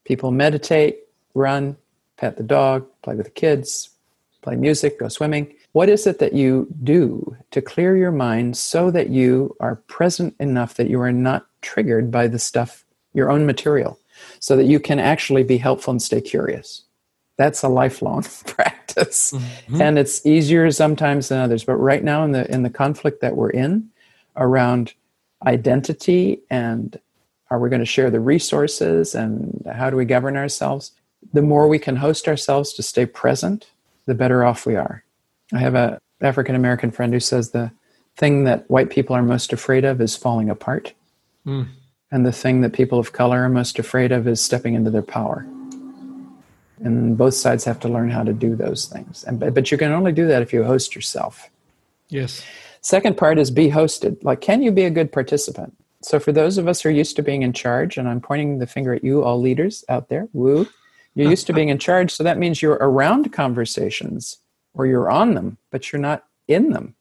People meditate, run, pet the dog, play with the kids, play music, go swimming. What is it that you do to clear your mind so that you are present enough that you are not triggered by the stuff, your own material, so that you can actually be helpful and stay curious? That's a lifelong practice. Mm-hmm. And it's easier sometimes than others. But right now in the in the conflict that we're in around identity and are we going to share the resources and how do we govern ourselves? The more we can host ourselves to stay present, the better off we are. I have a African American friend who says the thing that white people are most afraid of is falling apart. Mm. And the thing that people of color are most afraid of is stepping into their power. And both sides have to learn how to do those things. And, but you can only do that if you host yourself. Yes. Second part is be hosted. Like, can you be a good participant? So, for those of us who are used to being in charge, and I'm pointing the finger at you, all leaders out there, woo, you're used to being in charge. So that means you're around conversations or you're on them, but you're not in them.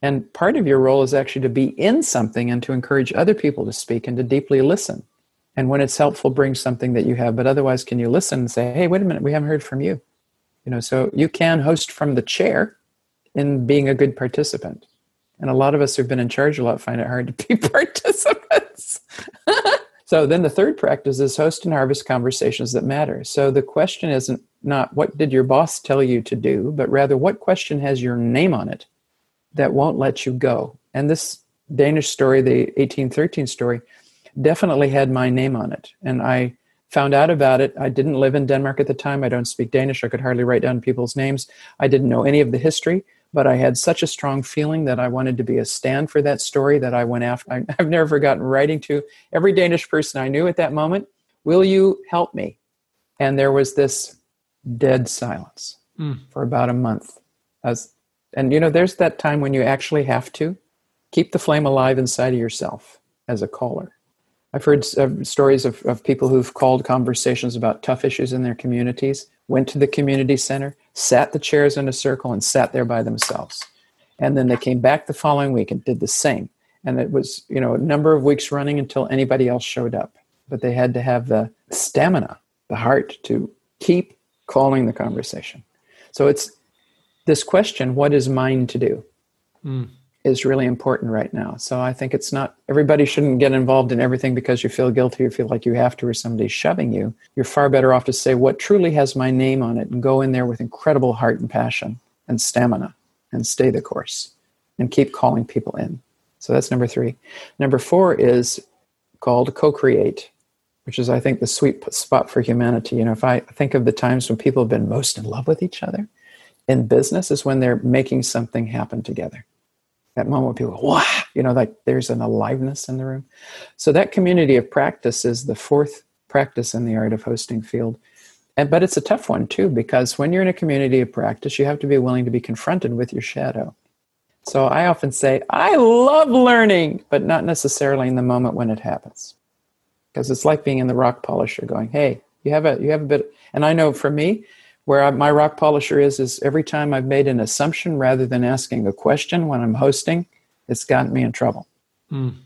And part of your role is actually to be in something and to encourage other people to speak and to deeply listen. And when it's helpful, bring something that you have. But otherwise, can you listen and say, hey, wait a minute, we haven't heard from you? You know, so you can host from the chair in being a good participant. And a lot of us who've been in charge a lot find it hard to be participants. so then the third practice is host and harvest conversations that matter. So the question isn't not what did your boss tell you to do, but rather what question has your name on it that won't let you go. And this Danish story, the 1813 story, definitely had my name on it. And I found out about it. I didn't live in Denmark at the time. I don't speak Danish. I could hardly write down people's names. I didn't know any of the history but I had such a strong feeling that I wanted to be a stand for that story that I went after. I, have never forgotten writing to every Danish person I knew at that moment, Will you help me? And there was this dead silence mm. for about a month. As, and you know, there's that time when you actually have to keep the flame alive inside of yourself as a caller. I've heard uh, stories of, of people who've called conversations about tough issues in their communities, went to the community center, sat the chairs in a circle, and sat there by themselves. And then they came back the following week and did the same. And it was, you know, a number of weeks running until anybody else showed up. But they had to have the stamina, the heart to keep calling the conversation. So it's this question what is mine to do? Mm is really important right now. So I think it's not everybody shouldn't get involved in everything because you feel guilty or feel like you have to or somebody's shoving you. You're far better off to say what truly has my name on it and go in there with incredible heart and passion and stamina and stay the course and keep calling people in. So that's number 3. Number 4 is called co-create, which is I think the sweet spot for humanity. You know, if I think of the times when people have been most in love with each other in business is when they're making something happen together that moment people wow, you know, like there's an aliveness in the room. So that community of practice is the fourth practice in the art of hosting field. And, but it's a tough one too, because when you're in a community of practice, you have to be willing to be confronted with your shadow. So I often say, I love learning, but not necessarily in the moment when it happens. Because it's like being in the rock polisher going, hey, you have a you have a bit and I know for me, where I, my rock polisher is is every time I've made an assumption rather than asking a question when I'm hosting, it's gotten me in trouble. Mm.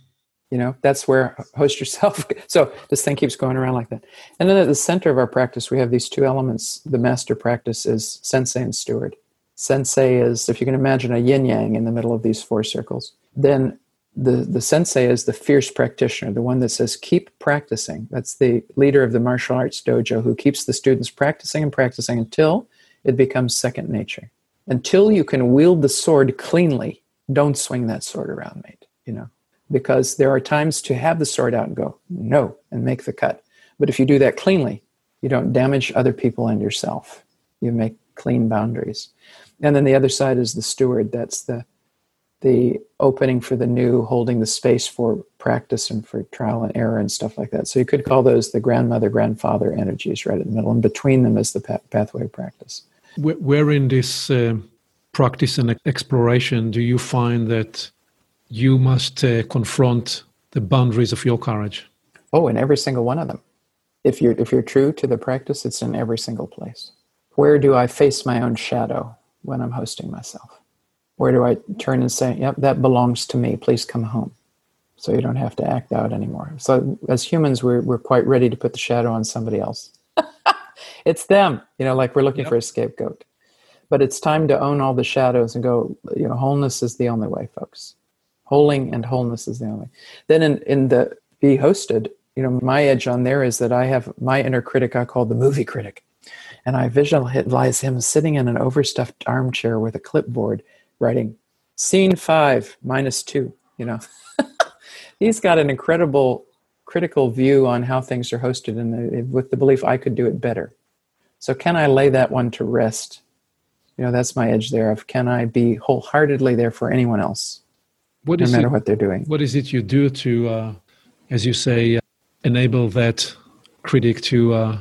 You know, that's where host yourself. So this thing keeps going around like that. And then at the center of our practice, we have these two elements. The master practice is sensei and steward. Sensei is, if you can imagine a yin yang in the middle of these four circles, then the, the sensei is the fierce practitioner, the one that says, keep practicing. That's the leader of the martial arts dojo who keeps the students practicing and practicing until it becomes second nature. Until you can wield the sword cleanly, don't swing that sword around, mate. You know, because there are times to have the sword out and go, no, and make the cut. But if you do that cleanly, you don't damage other people and yourself. You make clean boundaries. And then the other side is the steward. That's the the opening for the new, holding the space for practice and for trial and error and stuff like that. So you could call those the grandmother, grandfather energies right in the middle, and between them is the pathway of practice. Where in this uh, practice and exploration do you find that you must uh, confront the boundaries of your courage? Oh, in every single one of them. If you're if you're true to the practice, it's in every single place. Where do I face my own shadow when I'm hosting myself? Where do I turn and say, "Yep, that belongs to me. Please come home." So you don't have to act out anymore. So as humans, we're we're quite ready to put the shadow on somebody else. it's them, you know, like we're looking yep. for a scapegoat. But it's time to own all the shadows and go. You know, wholeness is the only way, folks. Holing and wholeness is the only. Then in in the be hosted, you know, my edge on there is that I have my inner critic I call the movie critic. And I visualize him sitting in an overstuffed armchair with a clipboard writing scene five minus two you know. He's got an incredible critical view on how things are hosted and with the belief i could do it better. So can i lay that one to rest? You know that's my edge there of can i be wholeheartedly there for anyone else what no matter it, what they're doing? what is it you do to uh, as you say uh, enable that critic to uh,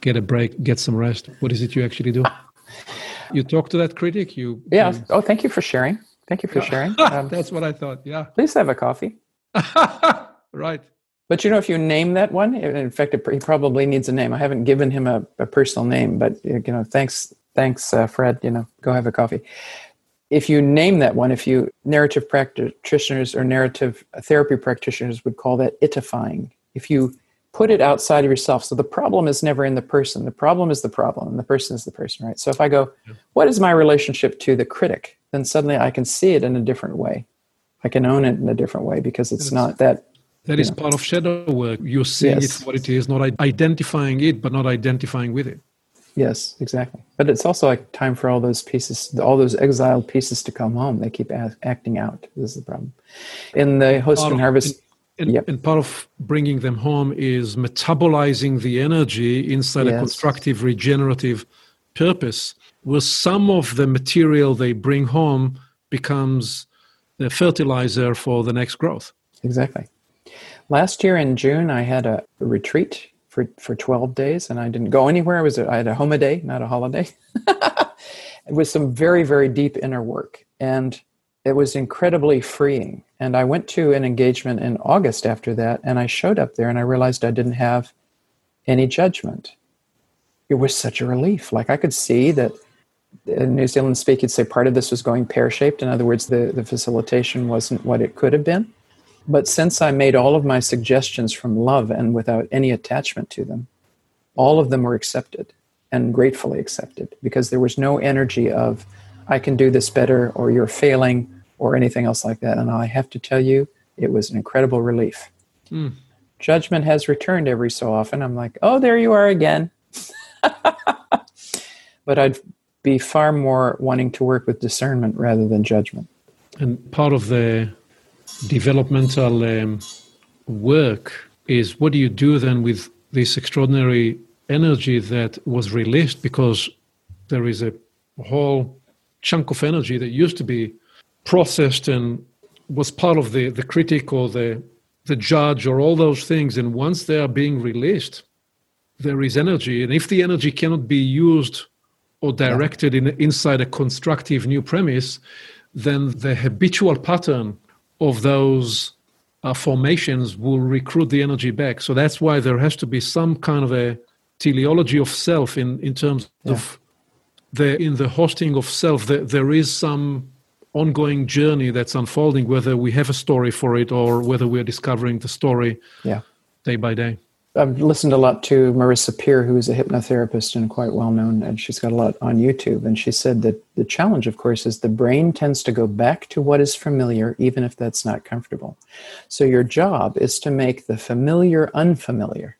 get a break get some rest? What is it you actually do you talk to that critic. You yeah. You... Oh, thank you for sharing. Thank you for sharing. Um, That's what I thought. Yeah. Please have a coffee. right. But you know, if you name that one, in fact, he probably needs a name. I haven't given him a, a personal name, but you know, thanks, thanks, uh, Fred. You know, go have a coffee. If you name that one, if you narrative practitioners or narrative therapy practitioners would call that itifying. If you put it outside of yourself. So the problem is never in the person. The problem is the problem, and the person is the person, right? So if I go, what is my relationship to the critic? Then suddenly I can see it in a different way. I can own it in a different way because it's not that. That is know. part of shadow work. You're seeing yes. it for what it is, not identifying it, but not identifying with it. Yes, exactly. But it's also like time for all those pieces, all those exiled pieces to come home. They keep acting out. This is the problem. In the Host and Harvest and, yep. and, part of bringing them home is metabolizing the energy inside yes. a constructive, regenerative purpose, where some of the material they bring home becomes the fertilizer for the next growth. Exactly. Last year in June, I had a, retreat for, for 12 days and I didn't go anywhere. I was I had a home a day, not a holiday. it was some very, very deep inner work. And it was incredibly freeing. And I went to an engagement in August after that, and I showed up there and I realized I didn't have any judgment. It was such a relief. Like I could see that in New Zealand speak, you'd say part of this was going pear shaped. In other words, the, the facilitation wasn't what it could have been. But since I made all of my suggestions from love and without any attachment to them, all of them were accepted and gratefully accepted because there was no energy of, I can do this better, or you're failing, or anything else like that. And I have to tell you, it was an incredible relief. Mm. Judgment has returned every so often. I'm like, oh, there you are again. but I'd be far more wanting to work with discernment rather than judgment. And part of the developmental um, work is what do you do then with this extraordinary energy that was released because there is a whole chunk of energy that used to be processed and was part of the, the critic or the, the judge or all those things. And once they are being released, there is energy. And if the energy cannot be used or directed in, inside a constructive new premise, then the habitual pattern of those uh, formations will recruit the energy back. So that's why there has to be some kind of a teleology of self in, in terms yeah. of the in the hosting of self there, there is some ongoing journey that's unfolding whether we have a story for it or whether we're discovering the story yeah day by day I've listened a lot to Marissa Peer, who is a hypnotherapist and quite well known, and she's got a lot on YouTube. And she said that the challenge, of course, is the brain tends to go back to what is familiar, even if that's not comfortable. So your job is to make the familiar unfamiliar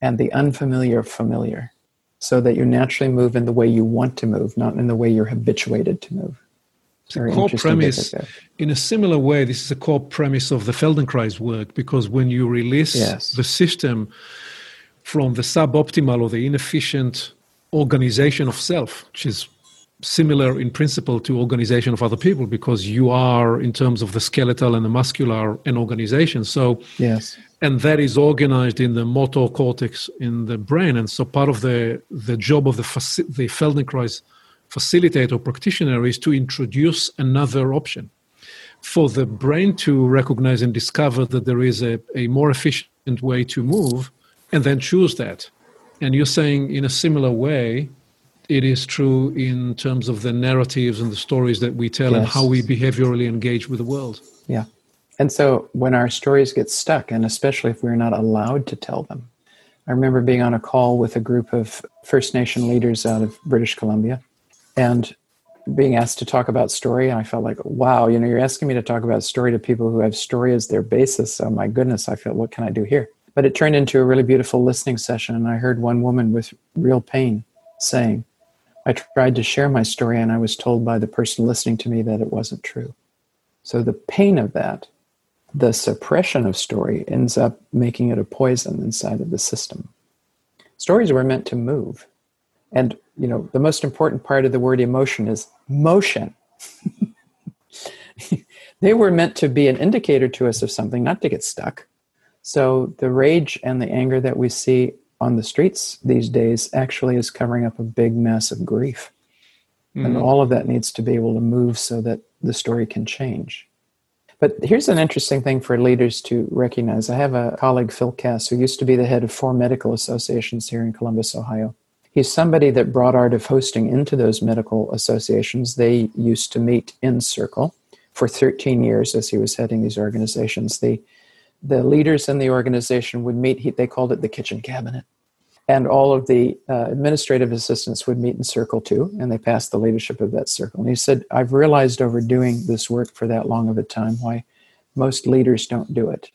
and the unfamiliar familiar so that you naturally move in the way you want to move, not in the way you're habituated to move. Core premise, in a similar way, this is a core premise of the Feldenkrais work because when you release yes. the system from the suboptimal or the inefficient organization of self, which is similar in principle to organization of other people because you are in terms of the skeletal and the muscular an organization. So yes. and that is organized in the motor cortex in the brain. And so part of the the job of the the feldenkrais facilitator practitioner is to introduce another option. For the brain to recognize and discover that there is a, a more efficient way to move and then choose that. And you're saying in a similar way it is true in terms of the narratives and the stories that we tell yes. and how we behaviorally engage with the world. Yeah. And so when our stories get stuck and especially if we're not allowed to tell them i remember being on a call with a group of first nation leaders out of british columbia and being asked to talk about story i felt like wow you know you're asking me to talk about story to people who have story as their basis. Oh my goodness i felt what can i do here? But it turned into a really beautiful listening session and i heard one woman with real pain saying i tried to share my story and i was told by the person listening to me that it wasn't true. So the pain of that the suppression of story ends up making it a poison inside of the system. Stories were meant to move and you know, the most important part of the word emotion is motion. they were meant to be an indicator to us of something, not to get stuck. So the rage and the anger that we see on the streets these days actually is covering up a big mess of grief. Mm-hmm. And all of that needs to be able to move so that the story can change. But here's an interesting thing for leaders to recognize. I have a colleague, Phil Cass, who used to be the head of four medical associations here in Columbus, Ohio. He's somebody that brought art of hosting into those medical associations. They used to meet in circle for 13 years as he was heading these organizations. The, the leaders in the organization would meet, he, they called it the kitchen cabinet. And all of the uh, administrative assistants would meet in circle too, and they passed the leadership of that circle. And he said, I've realized over doing this work for that long of a time why most leaders don't do it.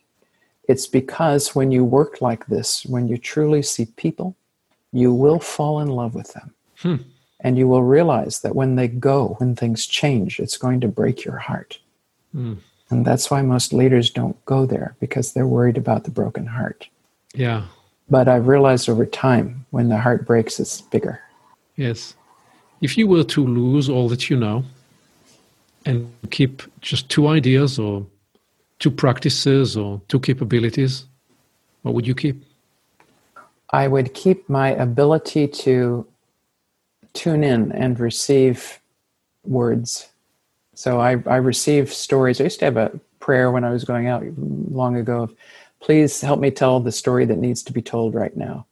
It's because when you work like this, when you truly see people, you will fall in love with them. Hmm. And you will realize that when they go, when things change, it's going to break your heart. Hmm. And that's why most leaders don't go there because they're worried about the broken heart. Yeah. But I've realized over time when the heart breaks, it's bigger. Yes. If you were to lose all that you know and keep just two ideas or two practices or two capabilities, what would you keep? I would keep my ability to tune in and receive words. So I, I receive stories. I used to have a prayer when I was going out long ago of, please help me tell the story that needs to be told right now.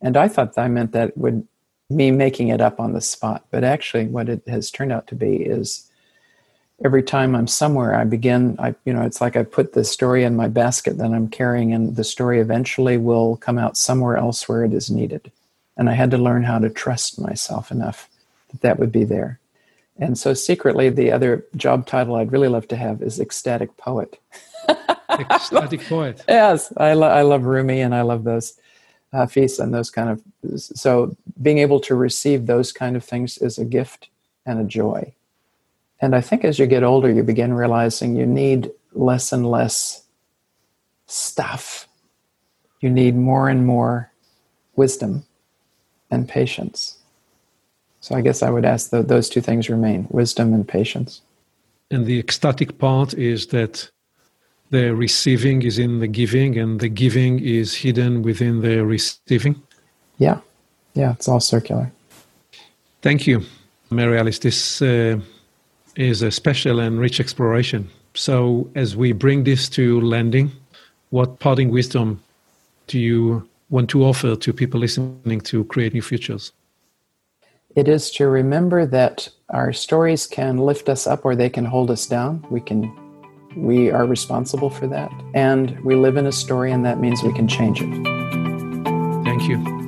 And I thought that I meant that would me making it up on the spot. But actually, what it has turned out to be is every time I'm somewhere, I begin, I, you know, it's like I put the story in my basket that I'm carrying, and the story eventually will come out somewhere else where it is needed. And I had to learn how to trust myself enough that that would be there. And so, secretly, the other job title I'd really love to have is ecstatic poet. ecstatic poet. yes, I, lo- I love Rumi and I love those uh, feasts and those kind of. So, being able to receive those kind of things is a gift and a joy. And I think as you get older, you begin realizing you need less and less stuff. You need more and more wisdom and patience. So I guess I would ask that those two things remain wisdom and patience. And the ecstatic part is that the receiving is in the giving, and the giving is hidden within the receiving. Yeah, yeah, it's all circular. Thank you, Mary Alice. This uh, is a special and rich exploration. So, as we bring this to landing, what parting wisdom do you want to offer to people listening to Create New Futures? It is to remember that our stories can lift us up or they can hold us down. We can we are responsible for that. And we live in a story and that means we can change it. Thank you.